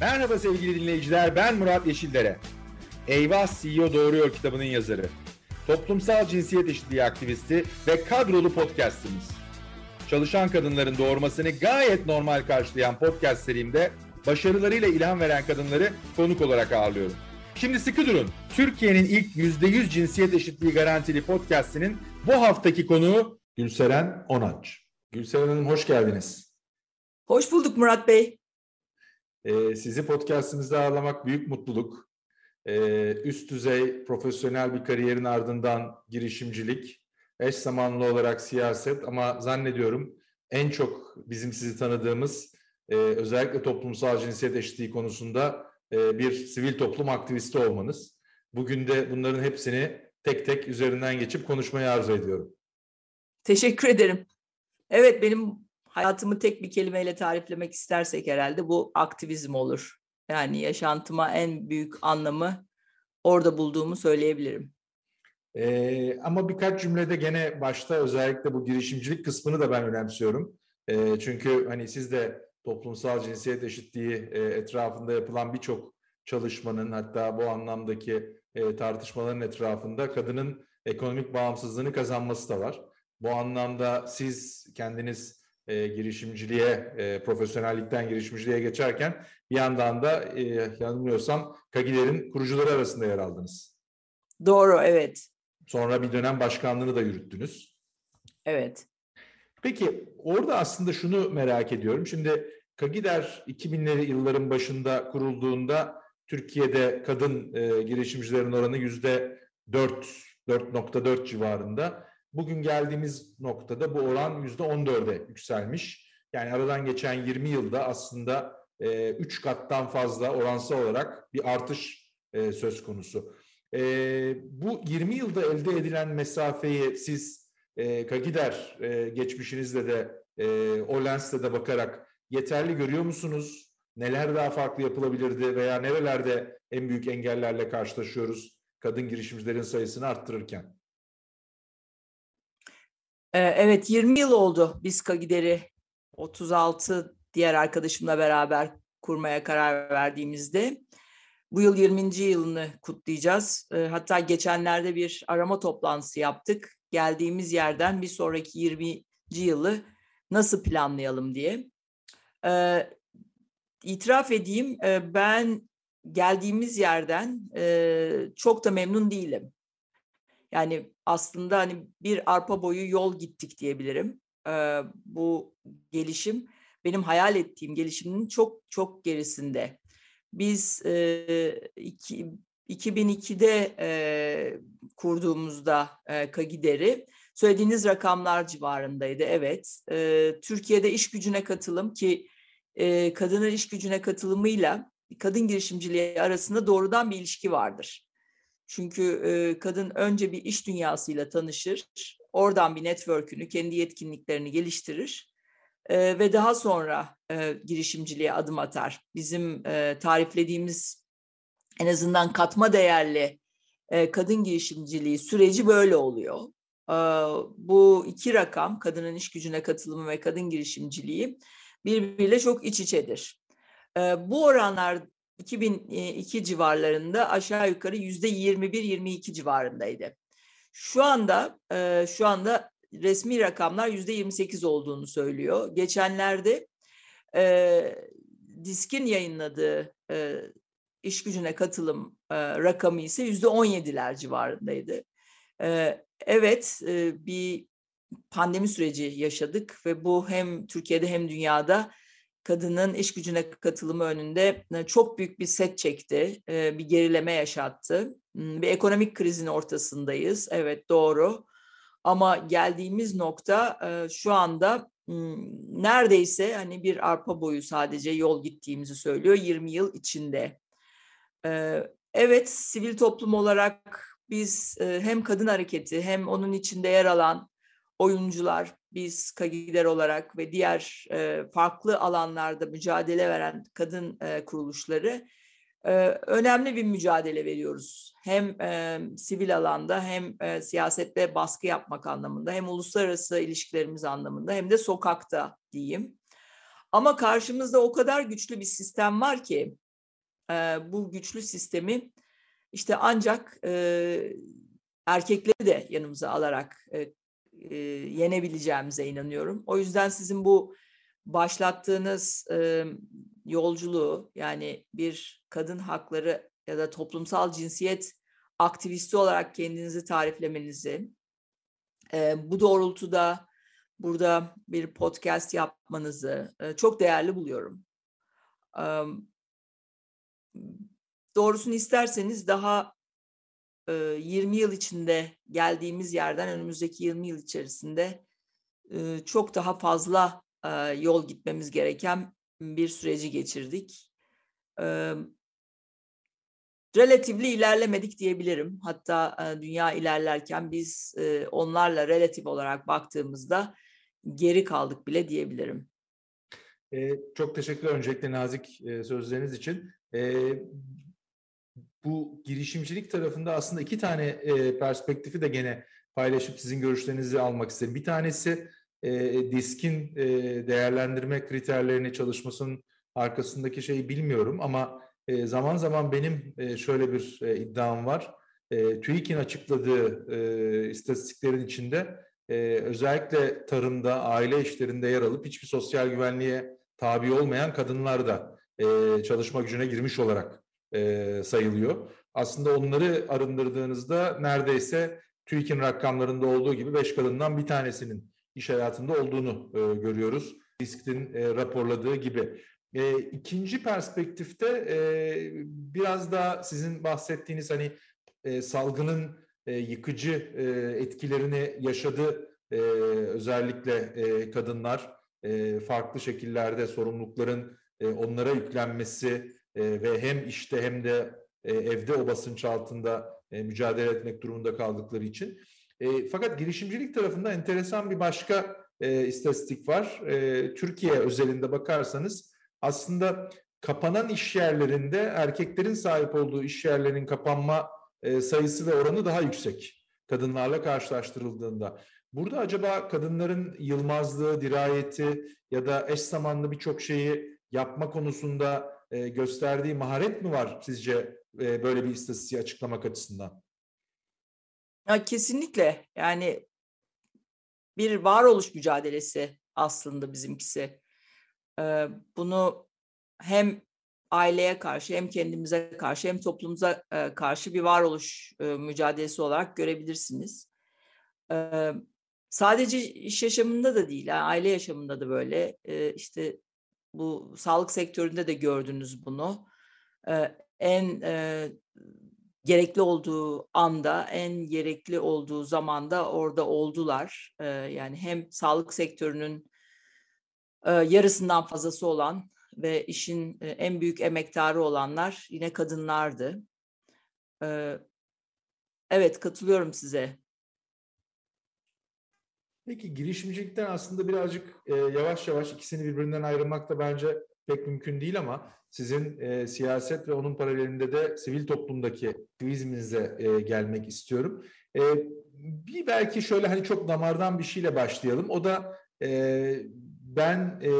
Merhaba sevgili dinleyiciler, ben Murat Yeşildere. Eyvah CEO Doğruyor kitabının yazarı. Toplumsal cinsiyet eşitliği aktivisti ve kadrolu podcastimiz. Çalışan kadınların doğurmasını gayet normal karşılayan podcast serimde başarılarıyla ilham veren kadınları konuk olarak ağırlıyorum. Şimdi sıkı durun. Türkiye'nin ilk %100 cinsiyet eşitliği garantili podcastinin bu haftaki konuğu Gülseren Onanç. Gülseren Hanım hoş geldiniz. Hoş bulduk Murat Bey. Ee, sizi podcastimizde ağırlamak büyük mutluluk. Ee, üst düzey profesyonel bir kariyerin ardından girişimcilik, eş zamanlı olarak siyaset ama zannediyorum en çok bizim sizi tanıdığımız e, özellikle toplumsal cinsiyet eşitliği konusunda e, bir sivil toplum aktivisti olmanız. Bugün de bunların hepsini tek tek üzerinden geçip konuşmayı arzu ediyorum. Teşekkür ederim. Evet benim hayatımı tek bir kelimeyle tariflemek istersek herhalde bu aktivizm olur. Yani yaşantıma en büyük anlamı orada bulduğumu söyleyebilirim. Ee, ama birkaç cümlede gene başta özellikle bu girişimcilik kısmını da ben önemsiyorum. Ee, çünkü hani siz de toplumsal cinsiyet eşitliği e, etrafında yapılan birçok çalışmanın hatta bu anlamdaki e, tartışmaların etrafında kadının ekonomik bağımsızlığını kazanması da var. Bu anlamda siz kendiniz e, girişimciliğe, e, profesyonellikten girişimciliğe geçerken bir yandan da e, yanılmıyorsam Kagiler'in kurucuları arasında yer aldınız. Doğru, evet. Sonra bir dönem başkanlığını da yürüttünüz. Evet. Peki orada aslında şunu merak ediyorum. Şimdi Kagider 2000'li yılların başında kurulduğunda Türkiye'de kadın e, girişimcilerin oranı yüzde 4, 4.4 civarında. Bugün geldiğimiz noktada bu oran yüzde 14'e yükselmiş. Yani aradan geçen 20 yılda aslında 3 e, kattan fazla oransal olarak bir artış e, söz konusu. E, bu 20 yılda elde edilen mesafeyi siz e, Kagider e, de e, o lensle de bakarak yeterli görüyor musunuz? Neler daha farklı yapılabilirdi veya nerelerde en büyük engellerle karşılaşıyoruz kadın girişimcilerin sayısını arttırırken? Ee, evet 20 yıl oldu biz Kagider'i 36 diğer arkadaşımla beraber kurmaya karar verdiğimizde. Bu yıl 20. yılını kutlayacağız. Ee, hatta geçenlerde bir arama toplantısı yaptık. Geldiğimiz yerden bir sonraki 20. yılı nasıl planlayalım diye. Ee, itiraf edeyim e, ben geldiğimiz yerden e, çok da memnun değilim. Yani aslında hani bir arpa boyu yol gittik diyebilirim. Ee, bu gelişim benim hayal ettiğim gelişimin çok çok gerisinde. Biz e, iki, 2002'de e, kurduğumuzda e, Kagider'i söylediğiniz rakamlar civarındaydı. Evet, e, Türkiye'de iş gücüne katılım ki e, kadının iş gücüne katılımıyla kadın girişimciliği arasında doğrudan bir ilişki vardır. Çünkü e, kadın önce bir iş dünyasıyla tanışır, oradan bir network'ünü, kendi yetkinliklerini geliştirir e, ve daha sonra e, girişimciliğe adım atar. Bizim e, tariflediğimiz en azından katma değerli e, kadın girişimciliği süreci böyle oluyor. E, bu iki rakam, kadının iş gücüne katılımı ve kadın girişimciliği birbiriyle çok iç içedir. E, bu oranlar 2002 civarlarında aşağı yukarı yüzde 21-22 civarındaydı. Şu anda e, şu anda resmi rakamlar yüzde 28 olduğunu söylüyor. Geçenlerde e, Disk'in yayınladığı e, iş gücüne katılım e, rakamı ise yüzde 17'ler civarındaydı. E, evet e, bir pandemi süreci yaşadık ve bu hem Türkiye'de hem dünyada kadının iş gücüne katılımı önünde e, çok büyük bir set çekti, e, bir gerileme yaşattı. Hmm, bir ekonomik krizin ortasındayız, evet doğru. Ama geldiğimiz nokta e, şu anda hmm, neredeyse hani bir arpa boyu sadece yol gittiğimizi söylüyor 20 yıl içinde. Evet, sivil toplum olarak biz hem kadın hareketi hem onun içinde yer alan oyuncular, biz Kagider olarak ve diğer e, farklı alanlarda mücadele veren kadın e, kuruluşları e, önemli bir mücadele veriyoruz. Hem e, sivil alanda hem e, siyasette baskı yapmak anlamında hem uluslararası ilişkilerimiz anlamında hem de sokakta diyeyim. Ama karşımızda o kadar güçlü bir sistem var ki e, bu güçlü sistemi işte ancak e, erkekleri de yanımıza alarak e, e, yenebileceğimize inanıyorum. O yüzden sizin bu başlattığınız e, yolculuğu yani bir kadın hakları ya da toplumsal cinsiyet aktivisti olarak kendinizi tariflemenizi, e, bu doğrultuda burada bir podcast yapmanızı e, çok değerli buluyorum. E, doğrusunu isterseniz daha 20 yıl içinde geldiğimiz yerden önümüzdeki 20 yıl içerisinde çok daha fazla yol gitmemiz gereken bir süreci geçirdik. Relatifli ilerlemedik diyebilirim. Hatta dünya ilerlerken biz onlarla relatif olarak baktığımızda geri kaldık bile diyebilirim. Çok teşekkürler öncelikle nazik sözleriniz için. Bu girişimcilik tarafında aslında iki tane e, perspektifi de gene paylaşıp sizin görüşlerinizi almak isterim. Bir tanesi e, diskin e, değerlendirme kriterlerini çalışmasının arkasındaki şeyi bilmiyorum ama e, zaman zaman benim e, şöyle bir e, iddiam var. E, TÜİK'in açıkladığı e, istatistiklerin içinde e, özellikle tarımda, aile işlerinde yer alıp hiçbir sosyal güvenliğe tabi olmayan kadınlar da e, çalışma gücüne girmiş olarak e, sayılıyor. Aslında onları arındırdığınızda neredeyse TÜİK'in rakamlarında olduğu gibi beş kadından bir tanesinin iş hayatında olduğunu e, görüyoruz. Risk'in e, raporladığı gibi. E, ikinci perspektifte e, biraz da sizin bahsettiğiniz hani e, salgının e, yıkıcı e, etkilerini yaşadı e, özellikle e, kadınlar e, farklı şekillerde sorumlulukların e, onlara yüklenmesi e, ve hem işte hem de e, evde o basınç altında e, mücadele etmek durumunda kaldıkları için. Fakat girişimcilik tarafında enteresan bir başka istatistik var. Türkiye özelinde bakarsanız aslında kapanan iş yerlerinde erkeklerin sahip olduğu iş yerlerinin kapanma sayısı ve oranı daha yüksek kadınlarla karşılaştırıldığında. Burada acaba kadınların yılmazlığı, dirayeti ya da eş zamanlı birçok şeyi yapma konusunda e, gösterdiği maharet mi var sizce e, böyle bir istatistiği açıklamak açısından? Ya kesinlikle yani bir varoluş mücadelesi aslında bizimkisi. Ee, bunu hem aileye karşı hem kendimize karşı hem toplumuza e, karşı bir varoluş e, mücadelesi olarak görebilirsiniz. Sadece iş yaşamında da değil, yani aile yaşamında da böyle. İşte bu sağlık sektöründe de gördünüz bunu. Ee, en e, gerekli olduğu anda, en gerekli olduğu zamanda orada oldular. Ee, yani hem sağlık sektörünün e, yarısından fazlası olan ve işin e, en büyük emektarı olanlar yine kadınlardı. Ee, evet, katılıyorum size. Peki girişimcilikten aslında birazcık e, yavaş yavaş ikisini birbirinden ayırmak da bence pek mümkün değil ama sizin e, siyaset ve onun paralelinde de sivil toplumdaki aktivizminize e, gelmek istiyorum. E, bir belki şöyle hani çok damardan bir şeyle başlayalım. O da e, ben e,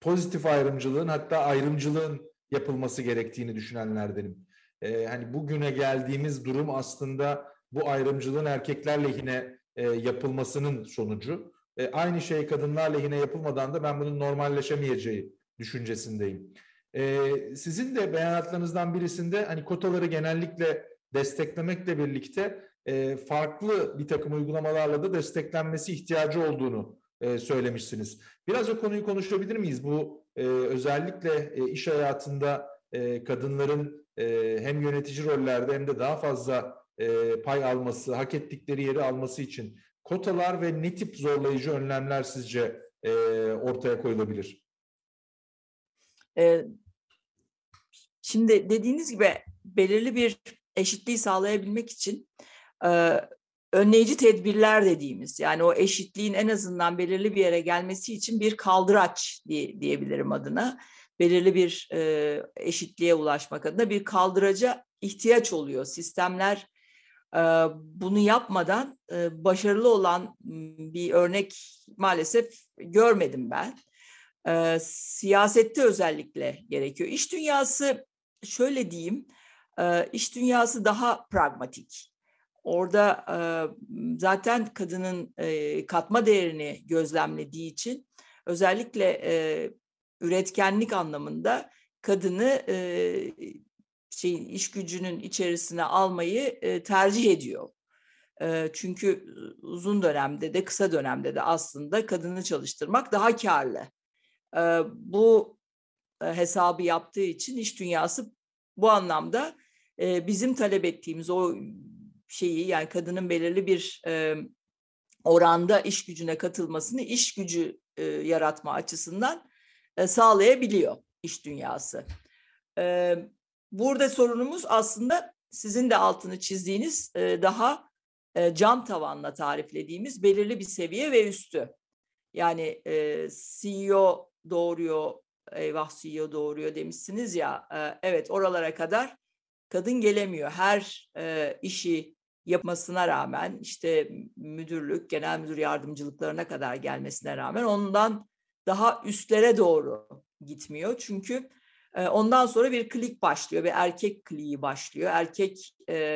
pozitif ayrımcılığın hatta ayrımcılığın yapılması gerektiğini düşünenlerdenim. E, hani bugüne geldiğimiz durum aslında bu ayrımcılığın erkekler lehine e, yapılmasının sonucu. E, aynı şey kadınlar lehine yapılmadan da ben bunun normalleşemeyeceği düşüncesindeyim. E, sizin de beyanatlarınızdan birisinde hani kotaları genellikle desteklemekle birlikte e, farklı bir takım uygulamalarla da desteklenmesi ihtiyacı olduğunu e, söylemişsiniz. Biraz o konuyu konuşabilir miyiz? Bu e, özellikle e, iş hayatında e, kadınların e, hem yönetici rollerde hem de daha fazla e, pay alması, hak ettikleri yeri alması için kotalar ve ne tip zorlayıcı önlemler sizce e, ortaya koyulabilir? E, şimdi dediğiniz gibi belirli bir eşitliği sağlayabilmek için e, önleyici tedbirler dediğimiz yani o eşitliğin en azından belirli bir yere gelmesi için bir kaldıraç diye, diyebilirim adına belirli bir e, eşitliğe ulaşmak adına bir kaldıraca ihtiyaç oluyor. Sistemler bunu yapmadan e, başarılı olan bir örnek maalesef görmedim ben. E, siyasette özellikle gerekiyor. İş dünyası şöyle diyeyim, e, iş dünyası daha pragmatik. Orada e, zaten kadının katma değerini gözlemlediği için özellikle üretkenlik anlamında kadını şeyin iş gücünün içerisine almayı e, tercih ediyor. E, çünkü uzun dönemde de kısa dönemde de aslında kadını çalıştırmak daha karlı. E, bu e, hesabı yaptığı için iş dünyası bu anlamda e, bizim talep ettiğimiz o şeyi yani kadının belirli bir e, oranda iş gücüne katılmasını iş gücü e, yaratma açısından e, sağlayabiliyor iş dünyası. E, burada sorunumuz aslında sizin de altını çizdiğiniz e, daha e, cam tavanla tariflediğimiz belirli bir seviye ve üstü. Yani e, CEO doğuruyor, eyvah CEO doğuruyor demişsiniz ya. E, evet oralara kadar kadın gelemiyor. Her e, işi yapmasına rağmen işte müdürlük, genel müdür yardımcılıklarına kadar gelmesine rağmen ondan daha üstlere doğru gitmiyor. Çünkü ondan sonra bir klik başlıyor, bir erkek kliği başlıyor, erkek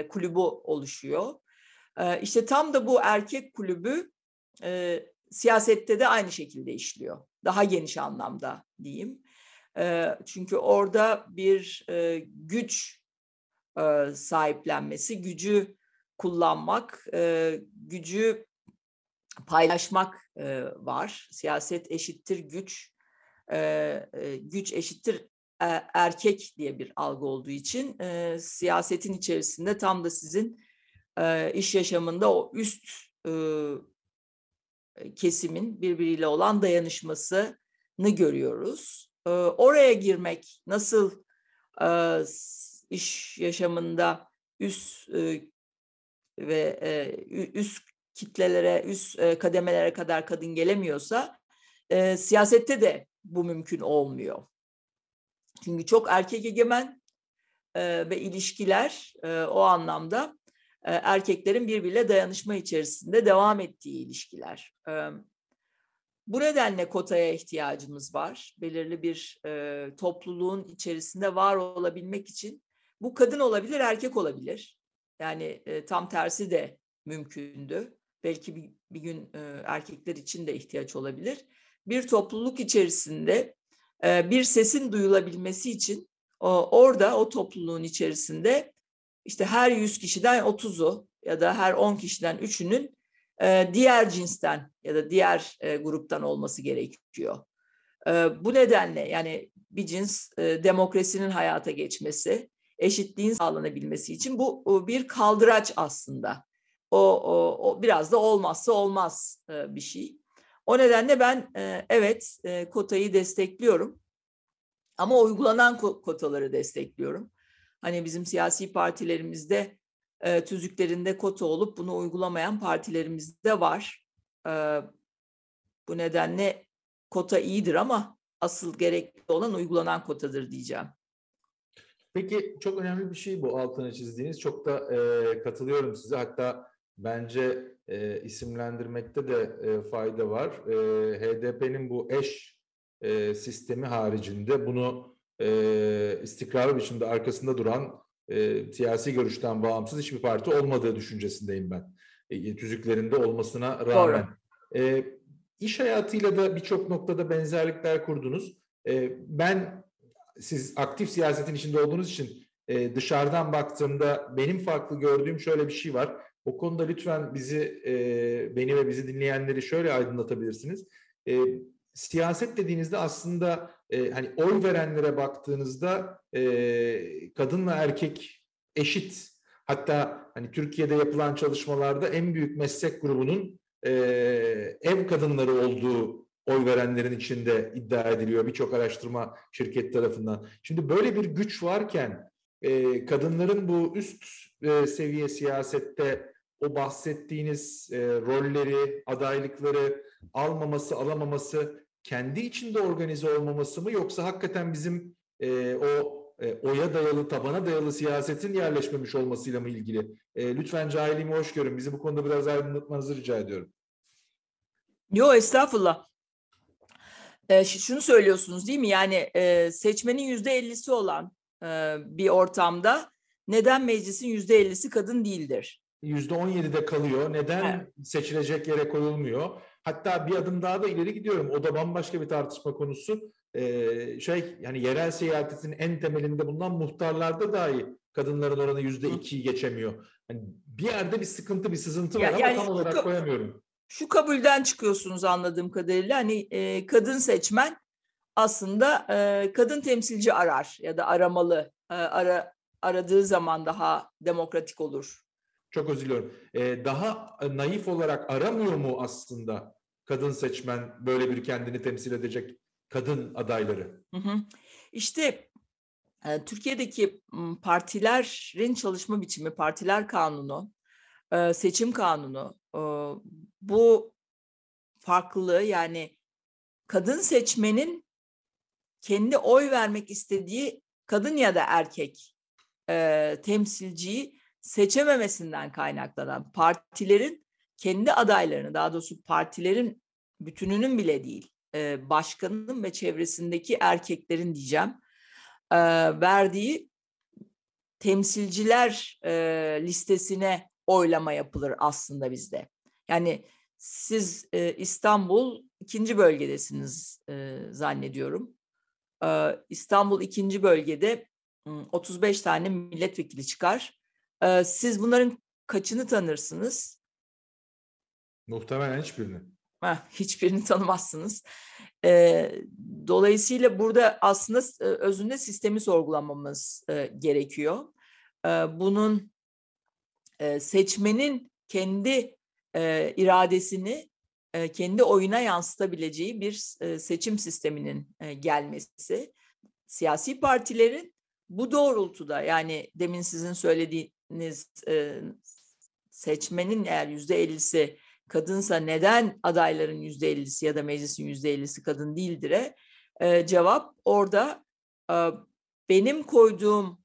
kulübü oluşuyor. İşte tam da bu erkek kulübü siyasette de aynı şekilde işliyor. Daha geniş anlamda diyeyim. Çünkü orada bir güç sahiplenmesi, gücü kullanmak, gücü paylaşmak var. Siyaset eşittir güç, güç eşittir erkek diye bir algı olduğu için e, siyasetin içerisinde tam da sizin e, iş yaşamında o üst e, kesimin birbiriyle olan dayanışmasını görüyoruz. E, oraya girmek nasıl e, iş yaşamında üst e, ve e, üst kitlelere, üst e, kademelere kadar kadın gelemiyorsa e, siyasette de bu mümkün olmuyor. Çünkü çok erkek egemen e, ve ilişkiler e, o anlamda e, erkeklerin birbiriyle dayanışma içerisinde devam ettiği ilişkiler. E, bu nedenle kotaya ihtiyacımız var. Belirli bir e, topluluğun içerisinde var olabilmek için bu kadın olabilir, erkek olabilir. Yani e, tam tersi de mümkündü. Belki bir, bir gün e, erkekler için de ihtiyaç olabilir. Bir topluluk içerisinde bir sesin duyulabilmesi için orada o topluluğun içerisinde işte her 100 kişiden 30'u ya da her 10 kişiden 3'ünün e, diğer cinsten ya da diğer e, gruptan olması gerekiyor. E, bu nedenle yani bir cins e, demokrasinin hayata geçmesi, eşitliğin sağlanabilmesi için bu bir kaldıraç aslında. O, o, o biraz da olmazsa olmaz e, bir şey. O nedenle ben e, evet e, kotayı destekliyorum. Ama uygulanan kotaları destekliyorum. Hani bizim siyasi partilerimizde e, tüzüklerinde kota olup bunu uygulamayan partilerimiz de var. E, bu nedenle kota iyidir ama asıl gerekli olan uygulanan kotadır diyeceğim. Peki çok önemli bir şey bu altına çizdiğiniz. Çok da e, katılıyorum size. Hatta bence e, isimlendirmekte de e, fayda var. E, HDP'nin bu eş e, sistemi haricinde bunu e, istikrarlı biçimde arkasında duran e, siyasi görüşten bağımsız hiçbir parti olmadığı düşüncesindeyim ben. E, tüzüklerinde olmasına rağmen. E, iş hayatıyla da birçok noktada benzerlikler kurdunuz. E, ben siz aktif siyasetin içinde olduğunuz için e, dışarıdan baktığımda benim farklı gördüğüm şöyle bir şey var. O konuda lütfen bizi, e, beni ve bizi dinleyenleri şöyle aydınlatabilirsiniz. E, siyaset dediğinizde aslında e, hani oy verenlere baktığınızda e, kadınla erkek eşit. Hatta hani Türkiye'de yapılan çalışmalarda en büyük meslek grubunun e, ev kadınları olduğu oy verenlerin içinde iddia ediliyor birçok araştırma şirket tarafından. Şimdi böyle bir güç varken e, kadınların bu üst e, seviye siyasette o bahsettiğiniz e, rolleri, adaylıkları almaması, alamaması kendi içinde organize olmaması mı yoksa hakikaten bizim e, o e, oya dayalı, tabana dayalı siyasetin yerleşmemiş olmasıyla mı ilgili? E, lütfen cahilliğimi hoş görün. Bizi bu konuda biraz aydınlatmanızı rica ediyorum. Yo estağfurullah. E, şunu söylüyorsunuz değil mi? Yani e, seçmenin yüzde ellisi olan e, bir ortamda neden meclisin yüzde ellisi kadın değildir? Yüzde on yedide kalıyor. Neden Evet. seçilecek yere koyulmuyor? Hatta bir adım daha da ileri gidiyorum. O da bambaşka bir tartışma konusu. Ee, şey yani yerel siyasetin en temelinde bulunan muhtarlarda dahi kadınların oranı yüzde ikiyi geçemiyor. Yani bir yerde bir sıkıntı, bir sızıntı var Ya- ama yani tam olarak koyamıyorum. Şu kabulden çıkıyorsunuz anladığım kadarıyla hani e, kadın seçmen aslında e, kadın temsilci arar ya da aramalı E, ara aradığı zaman daha demokratik olur. Çok özür diliyorum. Ee, daha naif olarak aramıyor mu aslında kadın seçmen böyle bir kendini temsil edecek kadın adayları? İşte e, Türkiye'deki partilerin çalışma biçimi, partiler kanunu, e, seçim kanunu e, bu farklılığı yani kadın seçmenin kendi oy vermek istediği kadın ya da erkek e, temsilciyi seçememesinden kaynaklanan partilerin kendi adaylarını daha doğrusu partilerin bütününün bile değil e, başkanının ve çevresindeki erkeklerin diyeceğim e, verdiği temsilciler e, listesine oylama yapılır aslında bizde. Yani siz e, İstanbul ikinci bölgedesiniz zannediyorum. İstanbul ikinci bölgede m, 35 tane milletvekili çıkar. Siz bunların kaçını tanırsınız? Muhtemelen hiçbirini. Heh, hiçbirini tanımazsınız. E, dolayısıyla burada aslında özünde sistemi sorgulamamız e, gerekiyor. E, bunun e, seçmenin kendi e, iradesini e, kendi oyuna yansıtabileceği bir e, seçim sisteminin e, gelmesi. Siyasi partilerin bu doğrultuda yani demin sizin söylediğiniz e, seçmenin eğer yüzde ellisi kadınsa neden adayların yüzde ellisi ya da meclisin yüzde ellisi kadın değildir'e e, cevap orada e, benim koyduğum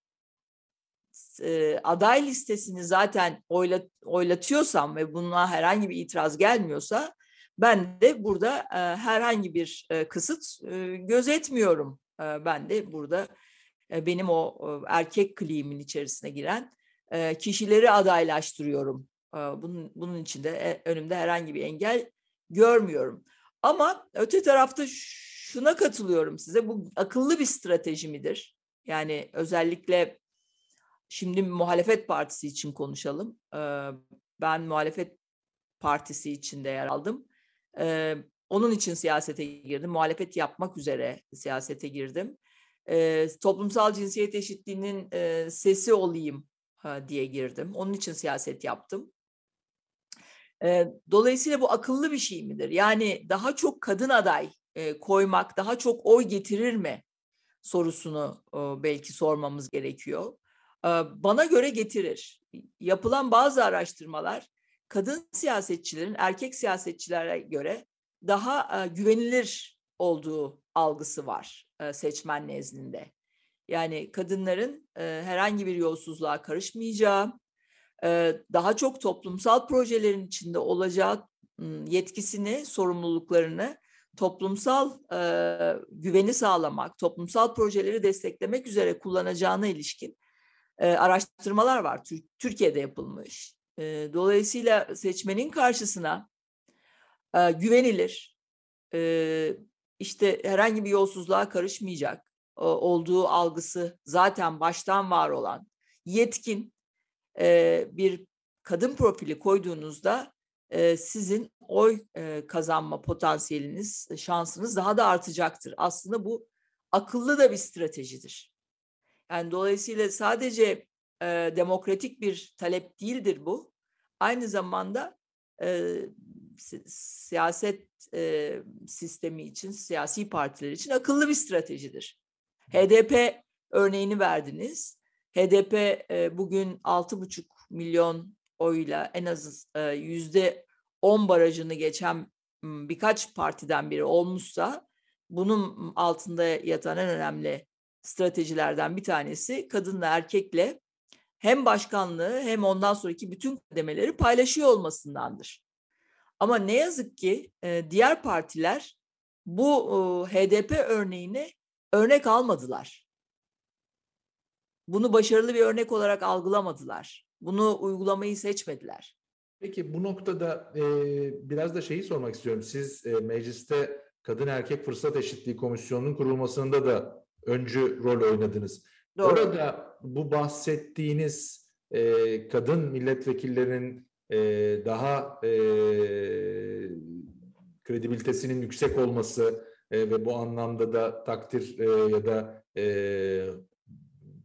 e, aday listesini zaten oyla, oylatıyorsam ve buna herhangi bir itiraz gelmiyorsa ben de burada e, herhangi bir e, kısıt e, gözetmiyorum. E, ben de burada e, benim o e, erkek kliğimin içerisine giren kişileri adaylaştırıyorum. Bunun, bunun için de e, önümde herhangi bir engel görmüyorum. Ama öte tarafta şuna katılıyorum size. Bu akıllı bir strateji midir? Yani özellikle şimdi muhalefet partisi için konuşalım. Ben muhalefet partisi içinde yer aldım. Onun için siyasete girdim. Muhalefet yapmak üzere siyasete girdim. Toplumsal cinsiyet eşitliğinin sesi olayım diye girdim. Onun için siyaset yaptım. Dolayısıyla bu akıllı bir şey midir? Yani daha çok kadın aday koymak daha çok oy getirir mi sorusunu belki sormamız gerekiyor. Bana göre getirir. Yapılan bazı araştırmalar kadın siyasetçilerin erkek siyasetçilere göre daha güvenilir olduğu algısı var seçmen nezdinde. Yani kadınların e, herhangi bir yolsuzluğa karışmayacağı, e, daha çok toplumsal projelerin içinde olacağı yetkisini, sorumluluklarını toplumsal e, güveni sağlamak, toplumsal projeleri desteklemek üzere kullanacağına ilişkin e, araştırmalar var. Tür- Türkiye'de yapılmış. E, dolayısıyla seçmenin karşısına e, güvenilir, e, işte herhangi bir yolsuzluğa karışmayacak olduğu algısı zaten baştan var olan yetkin e, bir kadın profili koyduğunuzda e, sizin oy e, kazanma potansiyeliniz, şansınız daha da artacaktır. Aslında bu akıllı da bir stratejidir. Yani dolayısıyla sadece e, demokratik bir talep değildir bu. Aynı zamanda e, si- siyaset e, sistemi için, siyasi partiler için akıllı bir stratejidir. HDP örneğini verdiniz. HDP e, bugün 6,5 milyon oyla en az e, yüzde 10 barajını geçen birkaç partiden biri olmuşsa bunun altında yatan en önemli stratejilerden bir tanesi kadınla erkekle hem başkanlığı hem ondan sonraki bütün kademeleri paylaşıyor olmasındandır. Ama ne yazık ki e, diğer partiler bu e, HDP örneğini örnek almadılar. bunu başarılı bir örnek olarak algılamadılar. Bunu uygulamayı seçmediler. Peki bu noktada e, biraz da şeyi sormak istiyorum. Siz e, mecliste Kadın Erkek Fırsat Eşitliği Komisyonu'nun kurulmasında da öncü rol oynadınız. Doğru. Orada bu bahsettiğiniz e, kadın milletvekillerinin e, daha e, kredibilitesinin yüksek olması e, ve bu anlamda da takdir e, ya da e,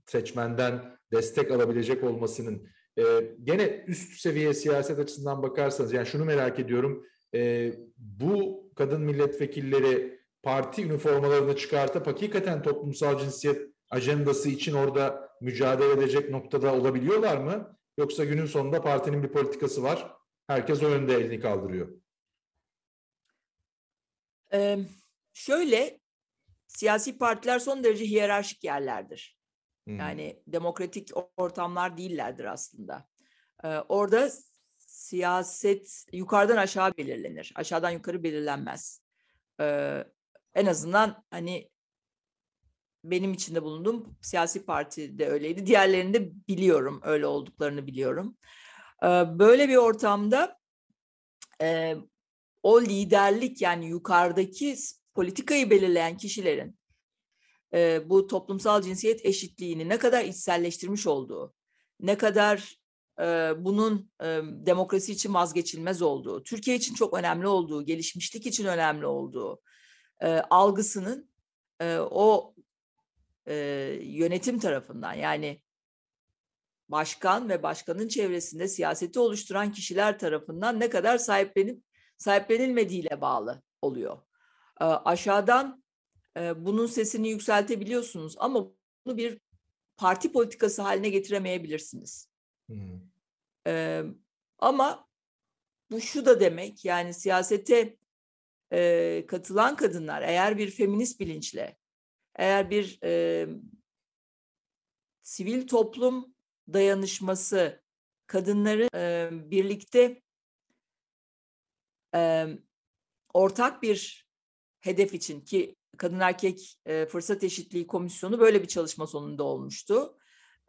seçmenden destek alabilecek olmasının e, gene üst seviye siyaset açısından bakarsanız yani şunu merak ediyorum e, bu kadın milletvekilleri parti üniformalarını çıkartıp hakikaten toplumsal cinsiyet ajandası için orada mücadele edecek noktada olabiliyorlar mı? Yoksa günün sonunda partinin bir politikası var. Herkes o yönde elini kaldırıyor. Ee, şöyle siyasi partiler son derece hiyerarşik yerlerdir. Hmm. Yani demokratik ortamlar değillerdir aslında. Ee, orada siyaset yukarıdan aşağı belirlenir. Aşağıdan yukarı belirlenmez. Ee, en azından hani benim içinde bulunduğum siyasi parti de öyleydi. Diğerlerini de biliyorum. Öyle olduklarını biliyorum. Ee, böyle bir ortamda e, o liderlik yani yukarıdaki politikayı belirleyen kişilerin e, bu toplumsal cinsiyet eşitliğini ne kadar içselleştirmiş olduğu, ne kadar e, bunun e, demokrasi için vazgeçilmez olduğu, Türkiye için çok önemli olduğu, gelişmişlik için önemli olduğu e, algısının e, o e, yönetim tarafından yani başkan ve başkanın çevresinde siyaseti oluşturan kişiler tarafından ne kadar sahiplenip sahiplenilmediğiyle bağlı oluyor. Aşağıdan bunun sesini yükseltebiliyorsunuz ama bunu bir parti politikası haline getiremeyebilirsiniz. Hmm. Ama bu şu da demek yani siyasete e, katılan kadınlar eğer bir feminist bilinçle, eğer bir e, sivil toplum dayanışması, kadınları e, birlikte e, ortak bir hedef için ki kadın erkek e, fırsat eşitliği komisyonu böyle bir çalışma sonunda olmuştu.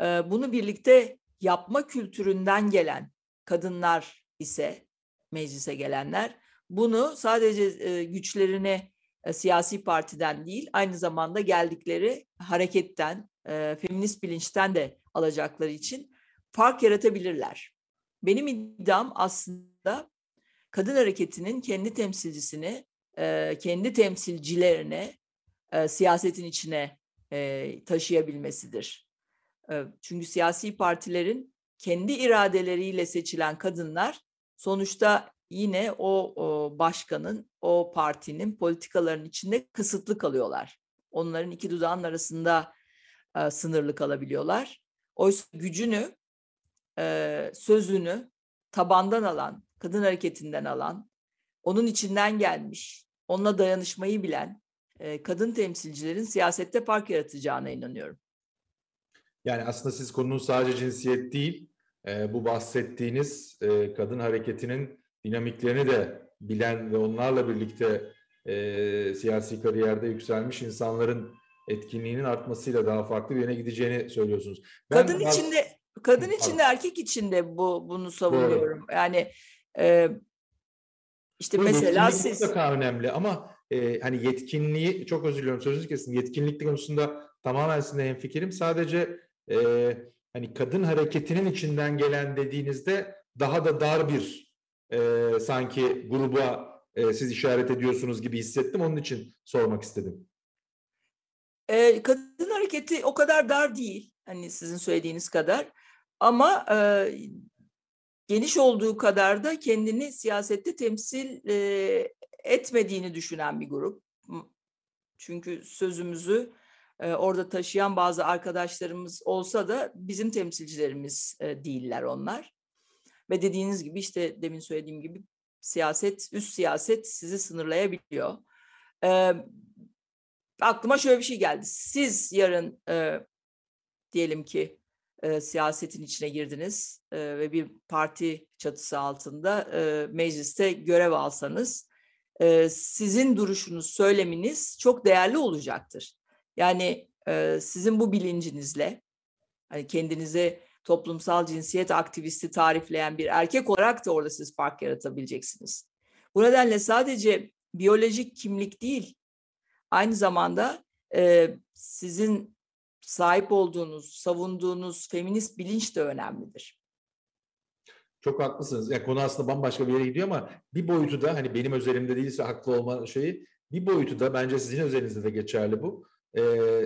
E, bunu birlikte yapma kültüründen gelen kadınlar ise meclise gelenler bunu sadece e, güçlerini e, siyasi partiden değil aynı zamanda geldikleri hareketten, feminist bilinçten de alacakları için fark yaratabilirler. Benim iddiam aslında kadın hareketinin kendi temsilcisini, kendi temsilcilerini siyasetin içine taşıyabilmesidir. Çünkü siyasi partilerin kendi iradeleriyle seçilen kadınlar sonuçta yine o, başkanın, o partinin politikalarının içinde kısıtlı kalıyorlar. Onların iki dudağın arasında sınırlı kalabiliyorlar. Oysa gücünü, sözünü tabandan alan, kadın hareketinden alan, onun içinden gelmiş, onunla dayanışmayı bilen e, kadın temsilcilerin siyasette fark yaratacağına inanıyorum. Yani aslında siz konunun sadece cinsiyet değil, e, bu bahsettiğiniz e, kadın hareketinin dinamiklerini de bilen ve onlarla birlikte e, siyasi kariyerde yükselmiş insanların etkinliğinin artmasıyla daha farklı bir yere gideceğini söylüyorsunuz. Ben kadın içinde kadın içinde erkek içinde bu bunu savunuyorum. Doğru. Yani e, işte Böyle mesela siz mutlaka önemli ama e, hani yetkinliği çok özür diliyorum sözünüzü kesin yetkinlik konusunda tamamen sizinle hemfikirim. Sadece e, hani kadın hareketinin içinden gelen dediğinizde daha da dar bir e, sanki gruba e, siz işaret ediyorsunuz gibi hissettim. Onun için sormak istedim. E, kadın hareketi o kadar dar değil. Hani sizin söylediğiniz kadar. Ama e, geniş olduğu kadar da kendini siyasette temsil e, etmediğini düşünen bir grup. Çünkü sözümüzü e, orada taşıyan bazı arkadaşlarımız olsa da bizim temsilcilerimiz e, değiller onlar. Ve dediğiniz gibi işte demin söylediğim gibi siyaset, üst siyaset sizi sınırlayabiliyor. E, aklıma şöyle bir şey geldi. Siz yarın e, diyelim ki e, siyasetin içine girdiniz e, ve bir parti çatısı altında e, mecliste görev alsanız e, sizin duruşunuz, söyleminiz çok değerli olacaktır. Yani e, sizin bu bilincinizle Hani kendinizi toplumsal cinsiyet aktivisti tarifleyen bir erkek olarak da orada siz fark yaratabileceksiniz. Bu nedenle sadece biyolojik kimlik değil, aynı zamanda e, sizin sahip olduğunuz, savunduğunuz feminist bilinç de önemlidir. Çok haklısınız. Ya konu aslında bambaşka bir yere gidiyor ama bir boyutu da hani benim özelimde değilse haklı olma şeyi bir boyutu da bence sizin özelinizde de geçerli bu. E,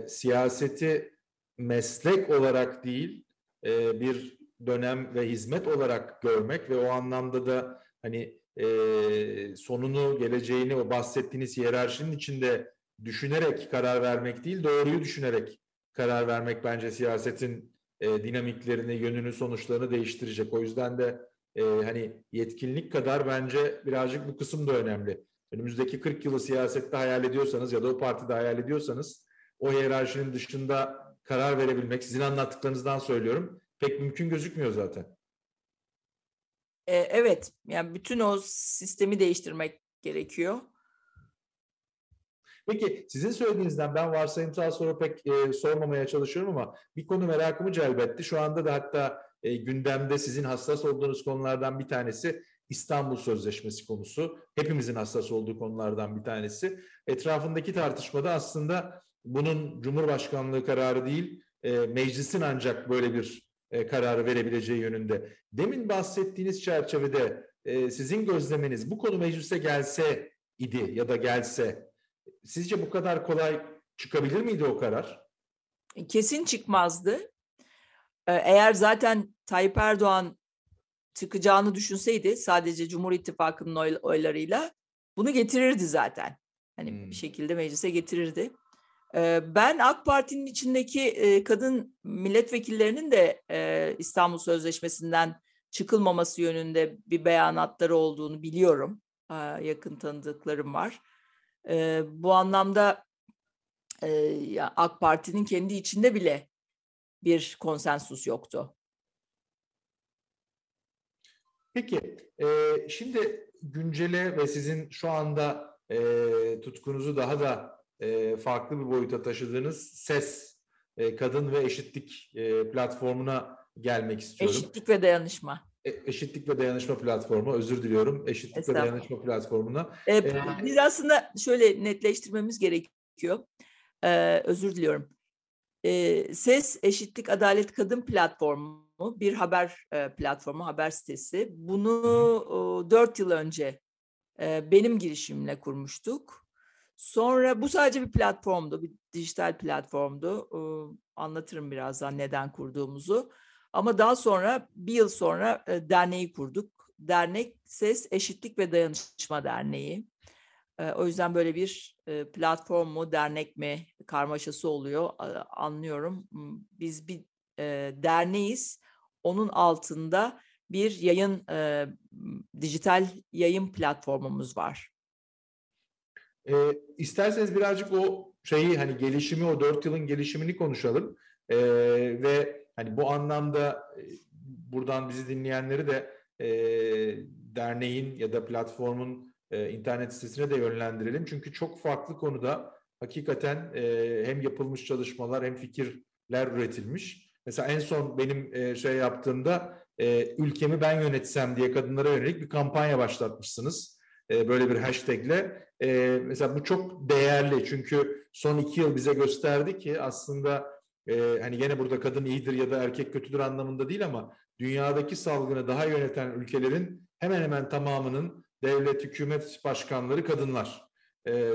siyaseti meslek olarak değil e, bir dönem ve hizmet olarak görmek ve o anlamda da hani e, sonunu, geleceğini o bahsettiğiniz hiyerarşinin içinde düşünerek karar vermek değil, doğruyu düşünerek karar vermek bence siyasetin e, dinamiklerini, yönünü, sonuçlarını değiştirecek. O yüzden de e, hani yetkinlik kadar bence birazcık bu kısım da önemli. Önümüzdeki 40 yılı siyasette hayal ediyorsanız ya da o partide hayal ediyorsanız o hiyerarşinin dışında karar verebilmek, sizin anlattıklarınızdan söylüyorum, pek mümkün gözükmüyor zaten. E, evet, yani bütün o sistemi değiştirmek gerekiyor. Peki sizin söylediğinizden ben varsayımsal soru pek e, sormamaya çalışıyorum ama bir konu merakımı celbetti. Şu anda da hatta e, gündemde sizin hassas olduğunuz konulardan bir tanesi İstanbul Sözleşmesi konusu. Hepimizin hassas olduğu konulardan bir tanesi. Etrafındaki tartışmada aslında bunun Cumhurbaşkanlığı kararı değil, e, meclisin ancak böyle bir e, kararı verebileceği yönünde. Demin bahsettiğiniz çerçevede e, sizin gözlemeniz bu konu meclise gelse idi ya da gelse sizce bu kadar kolay çıkabilir miydi o karar? Kesin çıkmazdı. Eğer zaten Tayyip Erdoğan çıkacağını düşünseydi sadece Cumhur İttifakı'nın oy, oylarıyla bunu getirirdi zaten. Hani hmm. bir şekilde meclise getirirdi. Ben AK Parti'nin içindeki kadın milletvekillerinin de İstanbul Sözleşmesi'nden çıkılmaması yönünde bir beyanatları olduğunu biliyorum. Yakın tanıdıklarım var. Bu anlamda AK Parti'nin kendi içinde bile bir konsensus yoktu. Peki, şimdi güncele ve sizin şu anda tutkunuzu daha da e, farklı bir boyuta taşıdığınız ses e, kadın ve eşitlik e, platformuna gelmek istiyorum. Eşitlik ve dayanışma. E, eşitlik ve dayanışma platformu özür diliyorum. Eşitlik ve dayanışma platformuna. E, ee, biz aslında şöyle netleştirmemiz gerekiyor. Ee, özür diliyorum. Ee, Ses Eşitlik Adalet Kadın platformu bir haber e, platformu, haber sitesi. Bunu dört yıl önce e, benim girişimle kurmuştuk. Sonra bu sadece bir platformdu, bir dijital platformdu. anlatırım birazdan neden kurduğumuzu. Ama daha sonra bir yıl sonra derneği kurduk. Dernek Ses Eşitlik ve Dayanışma Derneği. o yüzden böyle bir platform mu, dernek mi karmaşası oluyor anlıyorum. Biz bir derneğiz. Onun altında bir yayın, dijital yayın platformumuz var. E, isterseniz birazcık o şeyi hani gelişimi o dört yılın gelişimini konuşalım. E, ve hani bu anlamda e, buradan bizi dinleyenleri de e, derneğin ya da platformun e, internet sitesine de yönlendirelim. Çünkü çok farklı konuda hakikaten e, hem yapılmış çalışmalar hem fikirler üretilmiş. Mesela en son benim e, şey yaptığımda e, ülkemi ben yönetsem diye kadınlara yönelik bir kampanya başlatmışsınız. E, böyle bir hashtagle. E, mesela bu çok değerli çünkü son iki yıl bize gösterdi ki aslında e, hani gene burada kadın iyidir ya da erkek kötüdür anlamında değil ama dünyadaki salgını daha yöneten ülkelerin hemen hemen tamamının devlet, hükümet başkanları kadınlar.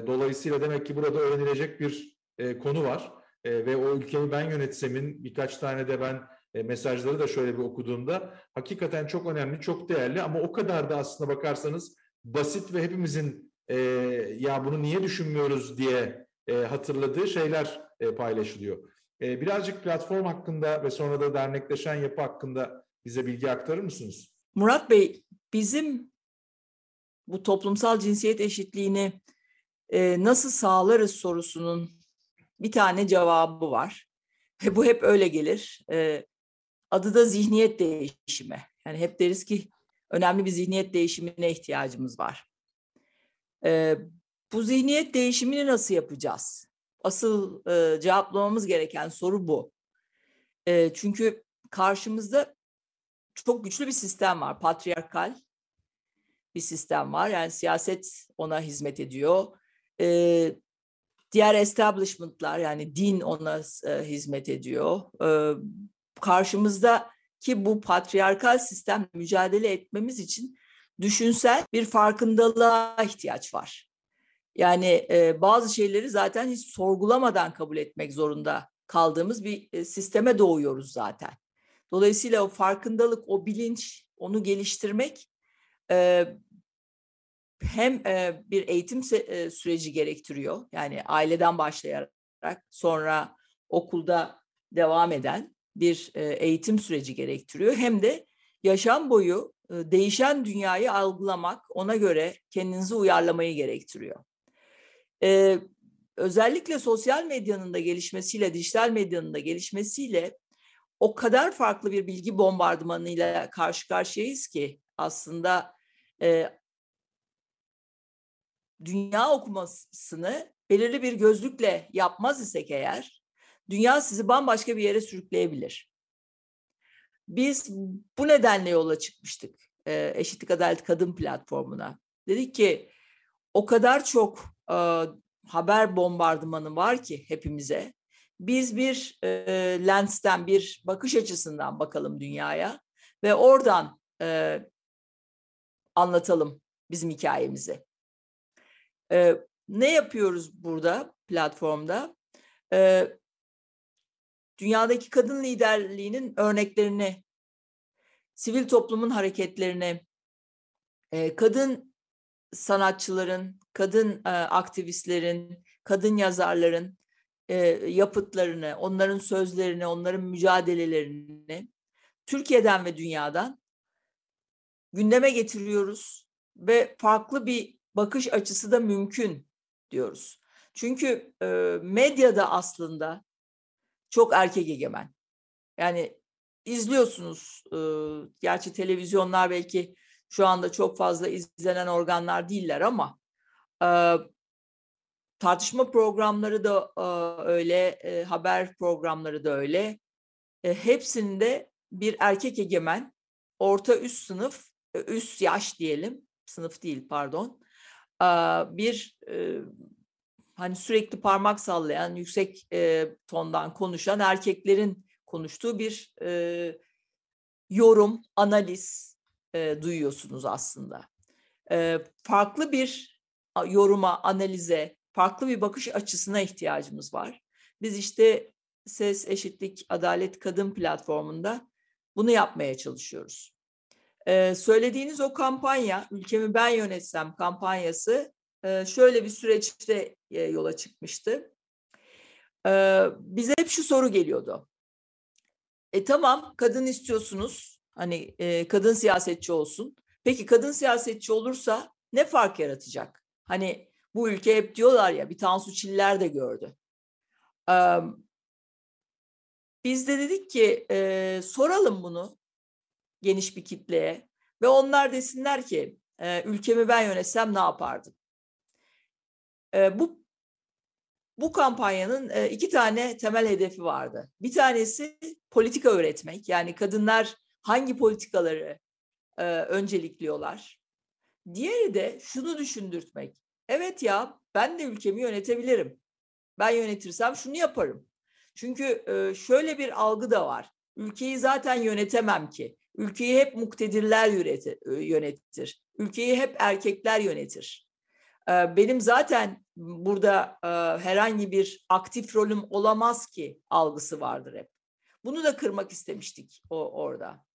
dolayısıyla demek ki burada öğrenilecek bir konu var. ve o ülkeyi ben yönetsemin birkaç tane de ben mesajları da şöyle bir okuduğumda hakikaten çok önemli, çok değerli ama o kadar da aslında bakarsanız basit ve hepimizin e, ya bunu niye düşünmüyoruz diye e, hatırladığı şeyler e, paylaşılıyor. E, birazcık platform hakkında ve sonra da dernekleşen yapı hakkında bize bilgi aktarır mısınız? Murat Bey, bizim bu toplumsal cinsiyet eşitliğini e, nasıl sağlarız sorusunun bir tane cevabı var. Ve bu hep öyle gelir. E, adı da zihniyet değişimi. Yani hep deriz ki önemli bir zihniyet değişimine ihtiyacımız var. Ee, bu zihniyet değişimini nasıl yapacağız? Asıl e, cevaplamamız gereken soru bu. E, çünkü karşımızda çok güçlü bir sistem var. Patriarkal bir sistem var. Yani siyaset ona hizmet ediyor. E, diğer establishment'lar yani din ona e, hizmet ediyor. E, karşımızda ki bu patriarkal sistem mücadele etmemiz için düşünsel bir farkındalığa ihtiyaç var. Yani e, bazı şeyleri zaten hiç sorgulamadan kabul etmek zorunda kaldığımız bir e, sisteme doğuyoruz zaten. Dolayısıyla o farkındalık, o bilinç, onu geliştirmek e, hem e, bir eğitim e, süreci gerektiriyor. Yani aileden başlayarak sonra okulda devam eden bir e, eğitim süreci gerektiriyor. Hem de yaşam boyu değişen dünyayı algılamak, ona göre kendinizi uyarlamayı gerektiriyor. E, özellikle sosyal medyanın da gelişmesiyle, dijital medyanın da gelişmesiyle o kadar farklı bir bilgi bombardımanıyla karşı karşıyayız ki aslında e, dünya okumasını belirli bir gözlükle yapmaz isek eğer, dünya sizi bambaşka bir yere sürükleyebilir. Biz bu nedenle yola çıkmıştık e, Eşitlik Adalet Kadın platformuna. Dedik ki o kadar çok e, haber bombardımanı var ki hepimize. Biz bir e, lensten, bir bakış açısından bakalım dünyaya ve oradan e, anlatalım bizim hikayemizi. E, ne yapıyoruz burada platformda? E, dünyadaki kadın liderliğinin örneklerini, sivil toplumun hareketlerini, e, kadın sanatçıların, kadın e, aktivistlerin, kadın yazarların e, yapıtlarını, onların sözlerini, onların mücadelelerini Türkiye'den ve dünyadan gündeme getiriyoruz ve farklı bir bakış açısı da mümkün diyoruz. Çünkü e, medyada aslında çok erkek egemen. Yani izliyorsunuz, e, gerçi televizyonlar belki şu anda çok fazla izlenen organlar değiller ama e, tartışma programları da e, öyle, e, haber programları da öyle. E, hepsinde bir erkek egemen, orta üst sınıf, üst yaş diyelim, sınıf değil pardon, bir hani sürekli parmak sallayan, yüksek tondan konuşan erkeklerin konuştuğu bir yorum, analiz duyuyorsunuz aslında. Farklı bir yoruma, analize, farklı bir bakış açısına ihtiyacımız var. Biz işte Ses, Eşitlik, Adalet, Kadın platformunda bunu yapmaya çalışıyoruz. Ee, söylediğiniz o kampanya, Ülkemi Ben Yönetsem kampanyası e, şöyle bir süreçte e, yola çıkmıştı. Ee, bize hep şu soru geliyordu. E tamam kadın istiyorsunuz, hani e, kadın siyasetçi olsun. Peki kadın siyasetçi olursa ne fark yaratacak? Hani bu ülke hep diyorlar ya bir Tansu Çiller de gördü. Ee, biz de dedik ki e, soralım bunu geniş bir kitleye ve onlar desinler ki e, ülkemi ben yönetsem ne yapardım? E, bu bu kampanyanın e, iki tane temel hedefi vardı. Bir tanesi politika öğretmek. Yani kadınlar hangi politikaları e, öncelikliyorlar. Diğeri de şunu düşündürtmek. Evet ya ben de ülkemi yönetebilirim. Ben yönetirsem şunu yaparım. Çünkü e, şöyle bir algı da var. Ülkeyi zaten yönetemem ki. Ülkeyi hep muktedirler yönetir. Ülkeyi hep erkekler yönetir. Benim zaten burada herhangi bir aktif rolüm olamaz ki algısı vardır hep. Bunu da kırmak istemiştik o orada.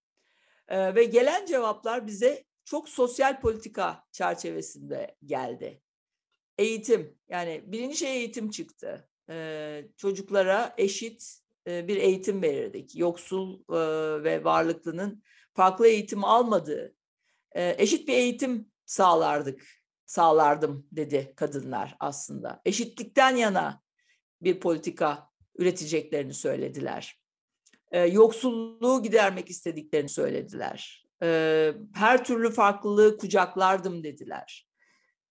Ve gelen cevaplar bize çok sosyal politika çerçevesinde geldi. Eğitim yani birinci şey eğitim çıktı. Çocuklara eşit bir eğitim verirdik. Yoksul ve varlıklının farklı eğitim almadığı eşit bir eğitim sağlardık, sağlardım dedi kadınlar aslında. Eşitlikten yana bir politika üreteceklerini söylediler. Yoksulluğu gidermek istediklerini söylediler. Her türlü farklılığı kucaklardım dediler.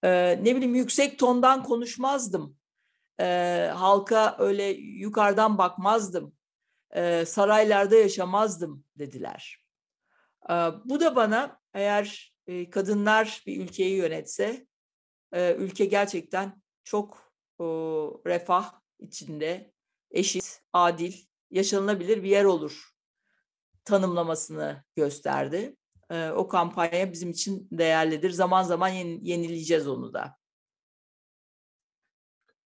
Ne bileyim yüksek tondan konuşmazdım. Halka öyle yukarıdan bakmazdım e, saraylarda yaşamazdım dediler. E, bu da bana eğer e, kadınlar bir ülkeyi yönetse e, ülke gerçekten çok e, refah içinde eşit, adil, yaşanılabilir bir yer olur tanımlamasını gösterdi. E, o kampanya bizim için değerlidir. Zaman zaman yenileyeceğiz onu da.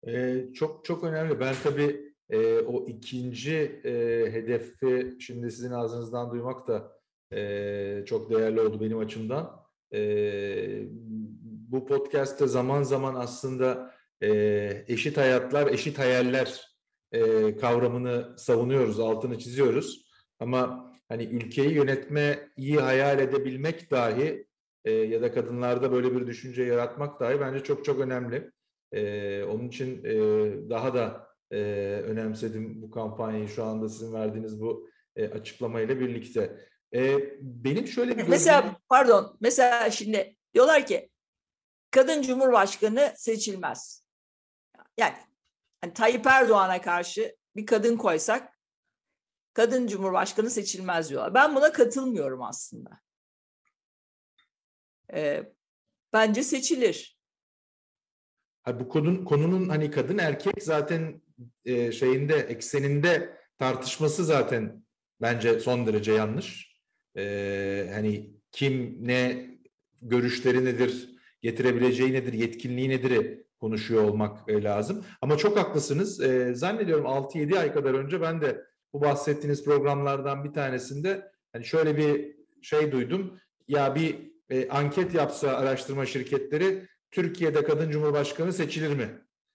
Ee, çok çok önemli. Ben tabii e, o ikinci e, hedefi şimdi sizin ağzınızdan duymak da e, çok değerli oldu benim açımdan. E, bu podcast'te zaman zaman aslında e, eşit hayatlar, eşit hayaller e, kavramını savunuyoruz, altını çiziyoruz. Ama hani ülkeyi yönetme iyi hayal edebilmek dahi e, ya da kadınlarda böyle bir düşünce yaratmak dahi bence çok çok önemli. E, onun için e, daha da e, önemsedim bu kampanyayı şu anda sizin verdiğiniz bu e, açıklamayla birlikte. E, benim şöyle bir mesela gözüm... pardon mesela şimdi diyorlar ki kadın cumhurbaşkanı seçilmez. Yani, yani Tayyip Erdoğan'a karşı bir kadın koysak kadın cumhurbaşkanı seçilmez diyorlar. Ben buna katılmıyorum aslında. E, bence seçilir. bu konunun, konunun hani kadın erkek zaten e, şeyinde ekseninde tartışması zaten bence son derece yanlış. E, hani kim ne görüşleri nedir, getirebileceği nedir, yetkinliği nedir konuşuyor olmak e, lazım. Ama çok haklısınız. E, zannediyorum 6-7 ay kadar önce ben de bu bahsettiğiniz programlardan bir tanesinde hani şöyle bir şey duydum. Ya bir e, anket yapsa araştırma şirketleri Türkiye'de kadın cumhurbaşkanı seçilir mi?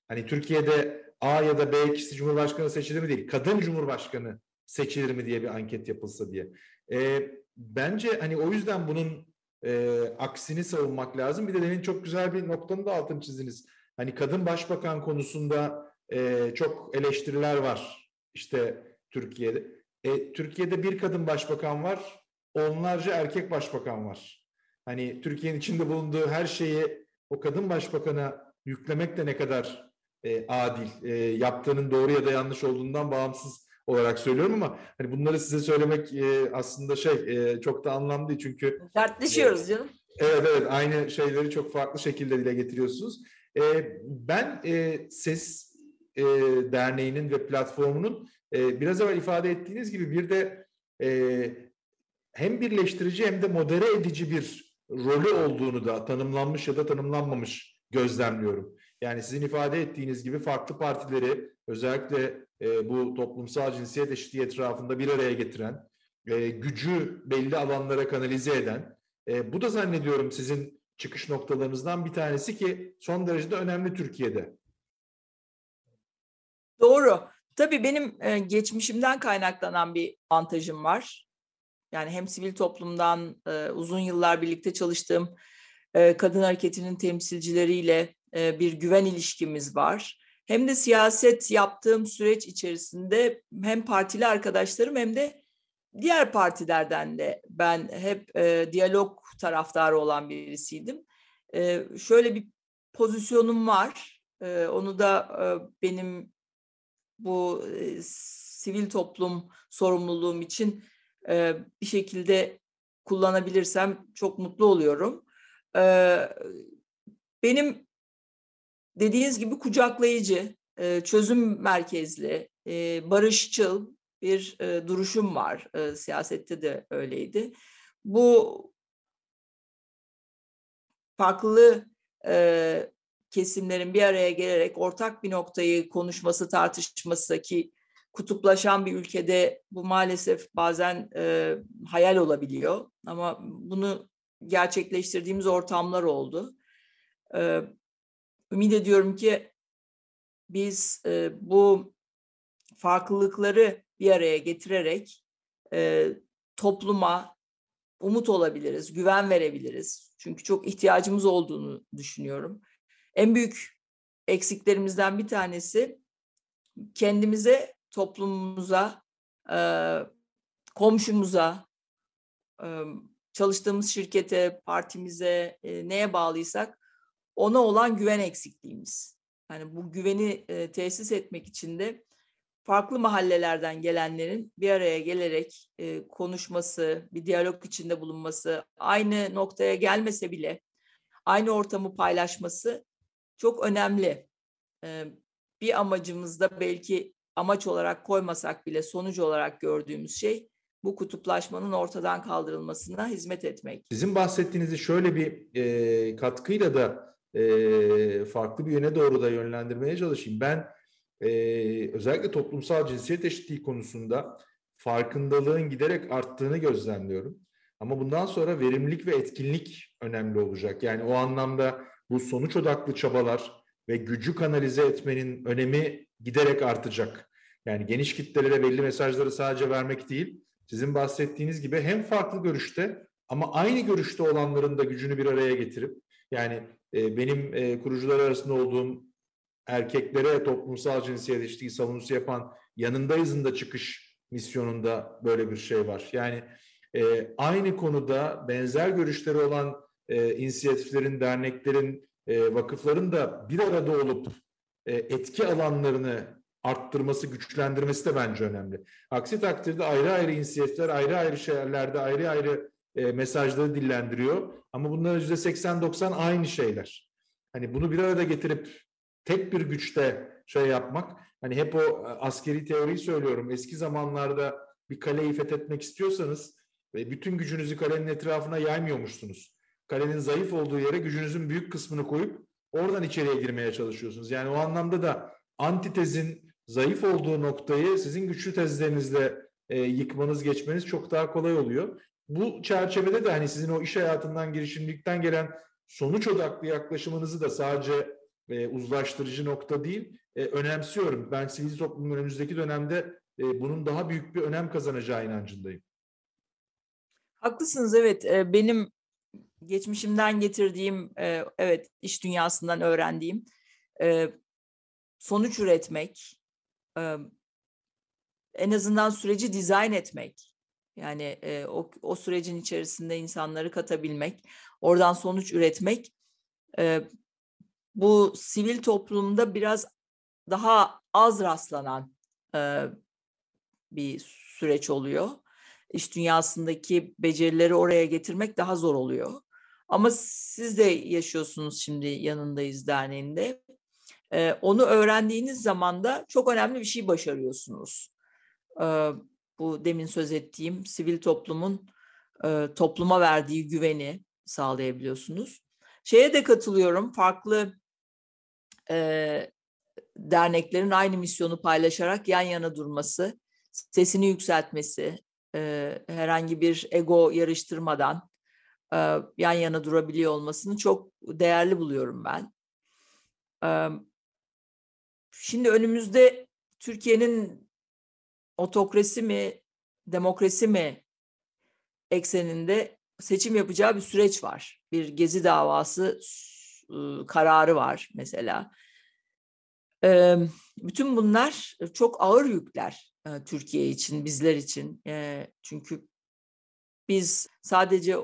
Hani Türkiye'de A ya da B ikisi cumhurbaşkanı seçilir mi değil, kadın cumhurbaşkanı seçilir mi diye bir anket yapılsa diye. E, bence hani o yüzden bunun e, aksini savunmak lazım. Bir de demin çok güzel bir noktanın da altını çizdiniz. Hani kadın başbakan konusunda e, çok eleştiriler var. İşte Türkiye'de. E, Türkiye'de bir kadın başbakan var, onlarca erkek başbakan var. Hani Türkiye'nin içinde bulunduğu her şeyi o kadın başbakana yüklemek de ne kadar e, adil, e, yaptığının doğru ya da yanlış olduğundan bağımsız olarak söylüyorum ama hani bunları size söylemek e, aslında şey e, çok da anlamlı çünkü tartışıyoruz e, canım. Evet evet aynı şeyleri çok farklı şekilde dile getiriyorsunuz. E, ben e, Ses e, Derneği'nin ve platformunun e, biraz evvel ifade ettiğiniz gibi bir de hem birleştirici hem de modere edici bir rolü olduğunu da tanımlanmış ya da tanımlanmamış gözlemliyorum. Yani sizin ifade ettiğiniz gibi farklı partileri özellikle e, bu toplumsal cinsiyet eşitliği etrafında bir araya getiren, e, gücü belli alanlara kanalize eden, e, bu da zannediyorum sizin çıkış noktalarınızdan bir tanesi ki son derece de önemli Türkiye'de. Doğru. Tabii benim e, geçmişimden kaynaklanan bir avantajım var. Yani hem sivil toplumdan e, uzun yıllar birlikte çalıştığım e, kadın hareketinin temsilcileriyle bir güven ilişkimiz var. Hem de siyaset yaptığım süreç içerisinde hem partili arkadaşlarım hem de diğer partilerden de ben hep e, diyalog taraftarı olan birisiydim. E, şöyle bir pozisyonum var. E, onu da e, benim bu e, sivil toplum sorumluluğum için e, bir şekilde kullanabilirsem çok mutlu oluyorum. E, benim dediğiniz gibi kucaklayıcı, e, çözüm merkezli, e, barışçıl bir e, duruşum var. E, siyasette de öyleydi. Bu farklı e, kesimlerin bir araya gelerek ortak bir noktayı konuşması, tartışması ki kutuplaşan bir ülkede bu maalesef bazen e, hayal olabiliyor. Ama bunu gerçekleştirdiğimiz ortamlar oldu. E, ümit ediyorum ki biz e, bu farklılıkları bir araya getirerek e, topluma umut olabiliriz, güven verebiliriz. Çünkü çok ihtiyacımız olduğunu düşünüyorum. En büyük eksiklerimizden bir tanesi kendimize, toplumumuza, e, komşumuza, e, çalıştığımız şirkete, partimize, e, neye bağlıysak ona olan güven eksikliğimiz. Yani bu güveni e, tesis etmek için de farklı mahallelerden gelenlerin bir araya gelerek e, konuşması, bir diyalog içinde bulunması, aynı noktaya gelmese bile aynı ortamı paylaşması çok önemli. E, bir amacımızda belki amaç olarak koymasak bile sonuç olarak gördüğümüz şey bu kutuplaşmanın ortadan kaldırılmasına hizmet etmek. Sizin bahsettiğinizi şöyle bir e, katkıyla da e, farklı bir yöne doğru da yönlendirmeye çalışayım. Ben e, özellikle toplumsal cinsiyet eşitliği konusunda farkındalığın giderek arttığını gözlemliyorum. Ama bundan sonra verimlilik ve etkinlik önemli olacak. Yani o anlamda bu sonuç odaklı çabalar ve gücü kanalize etmenin önemi giderek artacak. Yani geniş kitlelere belli mesajları sadece vermek değil, sizin bahsettiğiniz gibi hem farklı görüşte ama aynı görüşte olanların da gücünü bir araya getirip yani e, benim e, kurucular arasında olduğum erkeklere toplumsal cinsiyet eşitliği savunusu yapan yanındayızın da çıkış misyonunda böyle bir şey var. Yani e, aynı konuda benzer görüşleri olan e, inisiyatiflerin, derneklerin, e, vakıfların da bir arada olup e, etki alanlarını arttırması, güçlendirmesi de bence önemli. Aksi takdirde ayrı ayrı inisiyatifler, ayrı ayrı şeylerde ayrı ayrı e, mesajları dillendiriyor. Ama bunların yüzde 80-90 aynı şeyler. Hani bunu bir arada getirip tek bir güçte şey yapmak, hani hep o e, askeri teoriyi söylüyorum. Eski zamanlarda bir kaleyi fethetmek istiyorsanız ve bütün gücünüzü kalenin etrafına yaymıyormuşsunuz. Kalenin zayıf olduğu yere gücünüzün büyük kısmını koyup oradan içeriye girmeye çalışıyorsunuz. Yani o anlamda da antitezin zayıf olduğu noktayı sizin güçlü tezlerinizle e, yıkmanız, geçmeniz çok daha kolay oluyor. Bu çerçevede de hani sizin o iş hayatından, girişimcilikten gelen sonuç odaklı yaklaşımınızı da sadece e, uzlaştırıcı nokta değil, e, önemsiyorum. Ben sivil toplumun önümüzdeki dönemde e, bunun daha büyük bir önem kazanacağı inancındayım. Haklısınız evet. E, benim geçmişimden getirdiğim, e, evet iş dünyasından öğrendiğim e, sonuç üretmek, en azından süreci dizayn etmek, yani o, o sürecin içerisinde insanları katabilmek, oradan sonuç üretmek, bu sivil toplumda biraz daha az rastlanan bir süreç oluyor. İş dünyasındaki becerileri oraya getirmek daha zor oluyor. Ama siz de yaşıyorsunuz şimdi yanındayız derneğinde e, onu öğrendiğiniz zaman da çok önemli bir şey başarıyorsunuz. E, bu demin söz ettiğim sivil toplumun e, topluma verdiği güveni sağlayabiliyorsunuz. Şeye de katılıyorum, farklı e, derneklerin aynı misyonu paylaşarak yan yana durması, sesini yükseltmesi, e, herhangi bir ego yarıştırmadan e, yan yana durabiliyor olmasını çok değerli buluyorum ben. E, Şimdi önümüzde Türkiye'nin otokrasi mi, demokrasi mi ekseninde seçim yapacağı bir süreç var. Bir gezi davası kararı var mesela. Bütün bunlar çok ağır yükler Türkiye için, bizler için. Çünkü biz sadece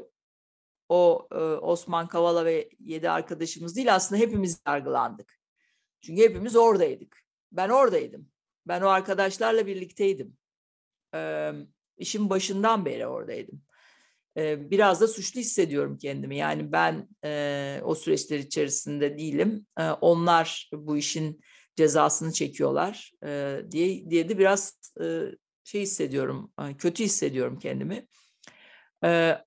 o Osman Kavala ve yedi arkadaşımız değil aslında hepimiz yargılandık. Çünkü hepimiz oradaydık. Ben oradaydım. Ben o arkadaşlarla birlikteydim. İşin başından beri oradaydım. Biraz da suçlu hissediyorum kendimi. Yani ben o süreçler içerisinde değilim. Onlar bu işin cezasını çekiyorlar diye diye de biraz şey hissediyorum, kötü hissediyorum kendimi.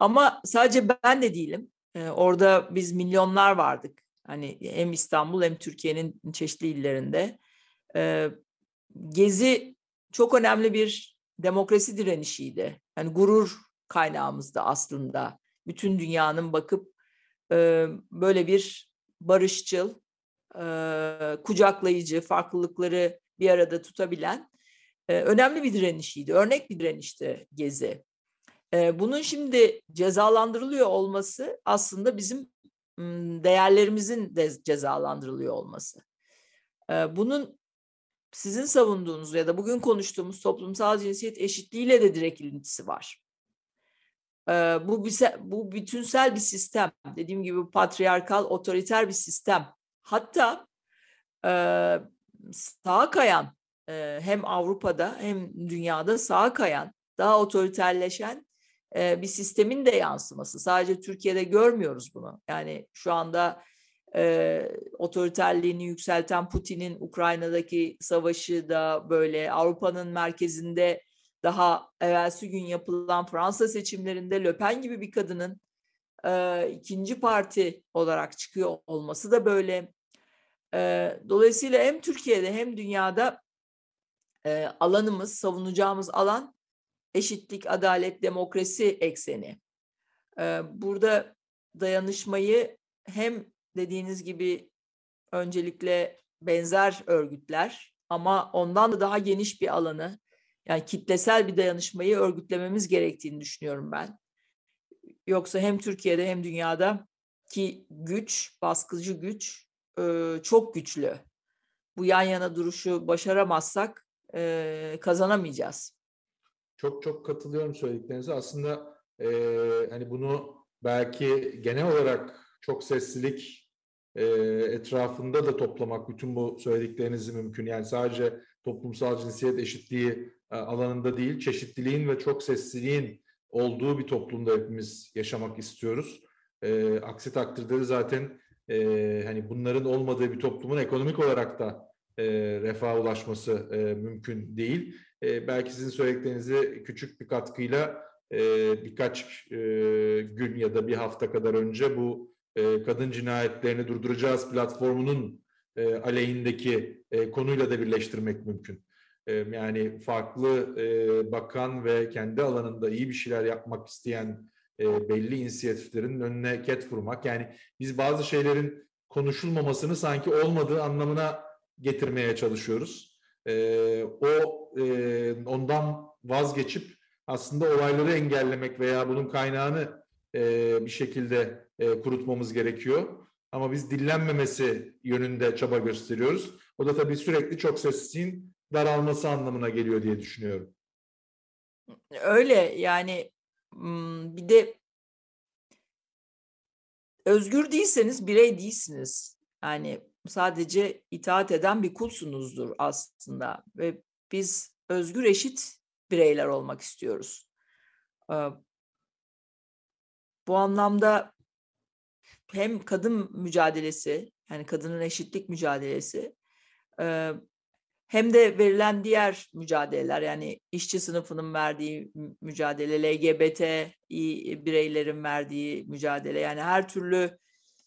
Ama sadece ben de değilim. Orada biz milyonlar vardık. Hani hem İstanbul hem Türkiye'nin çeşitli illerinde. Gezi çok önemli bir demokrasi direnişiydi. Yani gurur kaynağımızda aslında. Bütün dünyanın bakıp e, böyle bir barışçıl, e, kucaklayıcı, farklılıkları bir arada tutabilen e, önemli bir direnişiydi. Örnek bir direnişti Gezi. E, bunun şimdi cezalandırılıyor olması aslında bizim değerlerimizin de cezalandırılıyor olması. Bunun sizin savunduğunuz ya da bugün konuştuğumuz toplumsal cinsiyet eşitliğiyle de direkt ilintisi var. Bu, bu bütünsel bir sistem. Dediğim gibi patriarkal, otoriter bir sistem. Hatta sağa kayan e, hem Avrupa'da hem dünyada sağa kayan, daha otoriterleşen e, bir sistemin de yansıması. Sadece Türkiye'de görmüyoruz bunu. Yani şu anda e, otoriterliğini yükselten Putin'in Ukrayna'daki savaşı da böyle Avrupa'nın merkezinde daha evvelsi gün yapılan Fransa seçimlerinde Le Pen gibi bir kadının e, ikinci parti olarak çıkıyor olması da böyle. E, dolayısıyla hem Türkiye'de hem dünyada e, alanımız, savunacağımız alan eşitlik, adalet, demokrasi ekseni. E, burada dayanışmayı hem dediğiniz gibi öncelikle benzer örgütler ama ondan da daha geniş bir alanı yani kitlesel bir dayanışmayı örgütlememiz gerektiğini düşünüyorum ben. Yoksa hem Türkiye'de hem dünyada ki güç, baskıcı güç çok güçlü. Bu yan yana duruşu başaramazsak kazanamayacağız. Çok çok katılıyorum söylediklerinize. Aslında e, hani bunu belki genel olarak çok seslilik e, etrafında da toplamak bütün bu söylediklerinizi mümkün. Yani sadece toplumsal cinsiyet eşitliği e, alanında değil, çeşitliliğin ve çok sesliliğin olduğu bir toplumda hepimiz yaşamak istiyoruz. E, aksi takdirde de zaten e, hani bunların olmadığı bir toplumun ekonomik olarak da e, refaha ulaşması e, mümkün değil. E, belki sizin söylediklerinizi küçük bir katkıyla e, birkaç e, gün ya da bir hafta kadar önce bu e, kadın cinayetlerini durduracağız platformunun e, aleyhindeki e, konuyla da birleştirmek mümkün. Yani farklı bakan ve kendi alanında iyi bir şeyler yapmak isteyen belli inisiyatiflerin önüne ket vurmak. Yani biz bazı şeylerin konuşulmamasını sanki olmadığı anlamına getirmeye çalışıyoruz. O ondan vazgeçip aslında olayları engellemek veya bunun kaynağını bir şekilde kurutmamız gerekiyor. Ama biz dinlenmemesi yönünde çaba gösteriyoruz. O da tabii sürekli çok sesliğin daralması anlamına geliyor diye düşünüyorum. Öyle yani bir de özgür değilseniz birey değilsiniz. Yani sadece itaat eden bir kulsunuzdur aslında ve biz özgür eşit bireyler olmak istiyoruz. Bu anlamda hem kadın mücadelesi yani kadının eşitlik mücadelesi hem de verilen diğer mücadeleler yani işçi sınıfının verdiği mücadele, LGBT bireylerin verdiği mücadele yani her türlü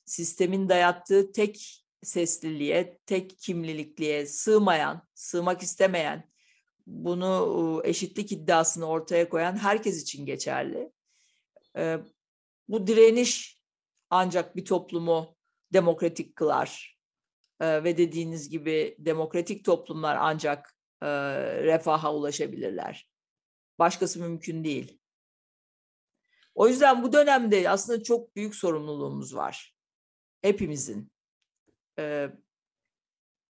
sistemin dayattığı tek sesliliğe, tek kimlilikliğe sığmayan, sığmak istemeyen, bunu eşitlik iddiasını ortaya koyan herkes için geçerli. Bu direniş ancak bir toplumu demokratik kılar ve dediğiniz gibi demokratik toplumlar ancak refaha ulaşabilirler. Başkası mümkün değil. O yüzden bu dönemde aslında çok büyük sorumluluğumuz var. Hepimizin.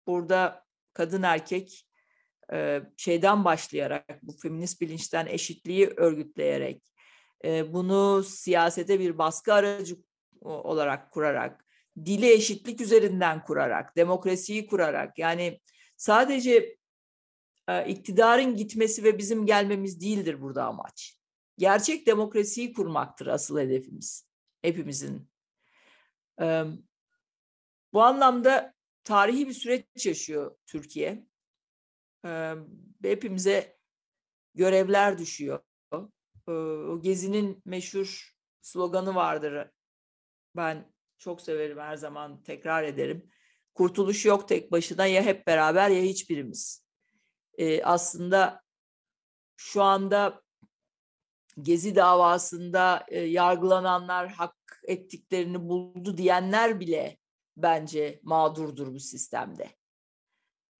Burada kadın erkek şeyden başlayarak, bu feminist bilinçten eşitliği örgütleyerek, bunu siyasete bir baskı aracı olarak kurarak, dili eşitlik üzerinden kurarak, demokrasiyi kurarak yani sadece iktidarın gitmesi ve bizim gelmemiz değildir burada amaç. Gerçek demokrasiyi kurmaktır asıl hedefimiz hepimizin. Bu anlamda tarihi bir süreç yaşıyor Türkiye. Hepimize görevler düşüyor. O Gezi'nin meşhur sloganı vardır. Ben çok severim her zaman tekrar ederim. Kurtuluş yok tek başına ya hep beraber ya hiçbirimiz. Ee, aslında şu anda Gezi davasında e, yargılananlar hak ettiklerini buldu diyenler bile bence mağdurdur bu sistemde.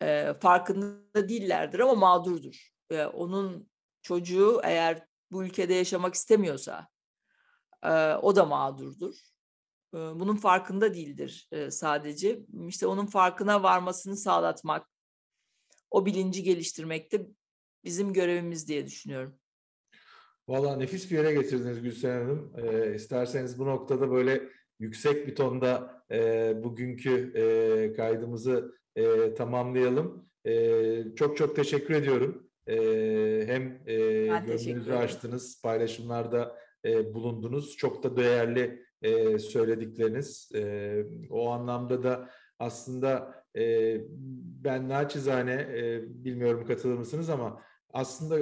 E, farkında değillerdir ama mağdurdur. E, onun çocuğu eğer bu ülkede yaşamak istemiyorsa e, o da mağdurdur bunun farkında değildir sadece. İşte onun farkına varmasını sağlatmak, o bilinci geliştirmek de bizim görevimiz diye düşünüyorum. Valla nefis bir yere getirdiniz Gülsen Hanım. E, isterseniz bu noktada böyle yüksek bir tonda e, bugünkü e, kaydımızı e, tamamlayalım. Ee, çok çok teşekkür ediyorum. Ee, hem e, gönlünüzü açtınız, paylaşımlarda e, bulundunuz. Çok da değerli e, söyledikleriniz. E, o anlamda da aslında e, ben naçizane e, bilmiyorum katılır mısınız ama aslında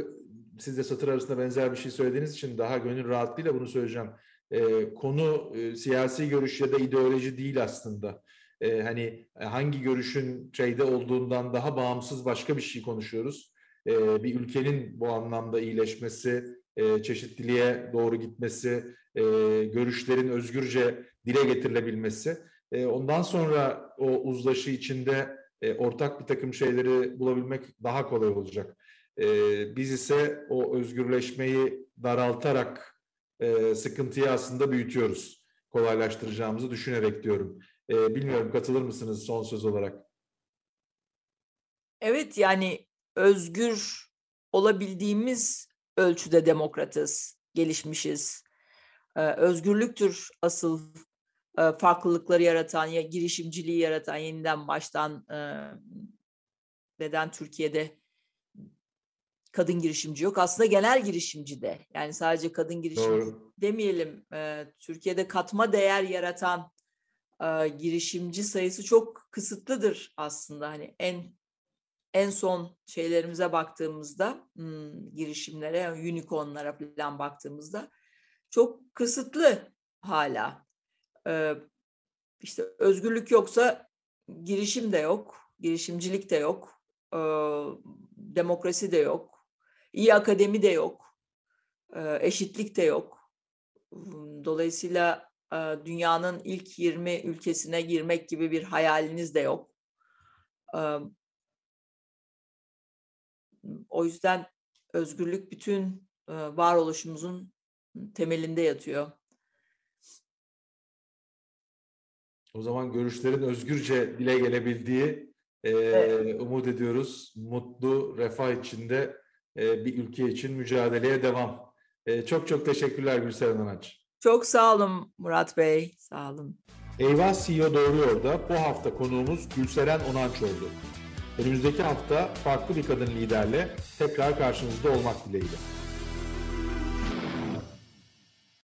siz de satır arasında benzer bir şey söylediğiniz için daha gönül rahatlığıyla bunu söyleyeceğim. E, konu e, siyasi görüş ya da ideoloji değil aslında. E, hani hangi görüşün şeyde olduğundan daha bağımsız başka bir şey konuşuyoruz. E, bir ülkenin bu anlamda iyileşmesi, e, çeşitliliğe doğru gitmesi, e, görüşlerin özgürce dile getirilebilmesi. E, ondan sonra o uzlaşı içinde e, ortak bir takım şeyleri bulabilmek daha kolay olacak. E, biz ise o özgürleşmeyi daraltarak e, sıkıntıyı aslında büyütüyoruz. Kolaylaştıracağımızı düşünerek diyorum. E, bilmiyorum katılır mısınız son söz olarak? Evet yani özgür olabildiğimiz ölçüde demokratız, gelişmişiz. Özgürlüktür asıl farklılıkları yaratan, ya girişimciliği yaratan, yeniden baştan neden Türkiye'de kadın girişimci yok? Aslında genel girişimci de. Yani sadece kadın girişimci Doğru. demeyelim. Türkiye'de katma değer yaratan girişimci sayısı çok kısıtlıdır aslında. Hani en en son şeylerimize baktığımızda hmm, girişimlere, unicornlara falan baktığımızda çok kısıtlı hala. Ee, işte özgürlük yoksa girişim de yok, girişimcilik de yok, ee, demokrasi de yok, iyi akademi de yok, ee, eşitlik de yok. Dolayısıyla e, dünyanın ilk 20 ülkesine girmek gibi bir hayaliniz de yok. Ee, o yüzden özgürlük bütün e, varoluşumuzun temelinde yatıyor. O zaman görüşlerin özgürce dile gelebildiği e, Evet. umut ediyoruz. Mutlu, refah içinde e, bir ülke için mücadeleye devam. E, çok çok teşekkürler Gülseren Anaç. Çok sağ olun Murat Bey, sağ olun. Eyvah CEO Doğruyor da bu hafta konuğumuz Gülseren Onanç oldu. Önümüzdeki hafta farklı bir kadın liderle tekrar karşınızda olmak dileğiyle.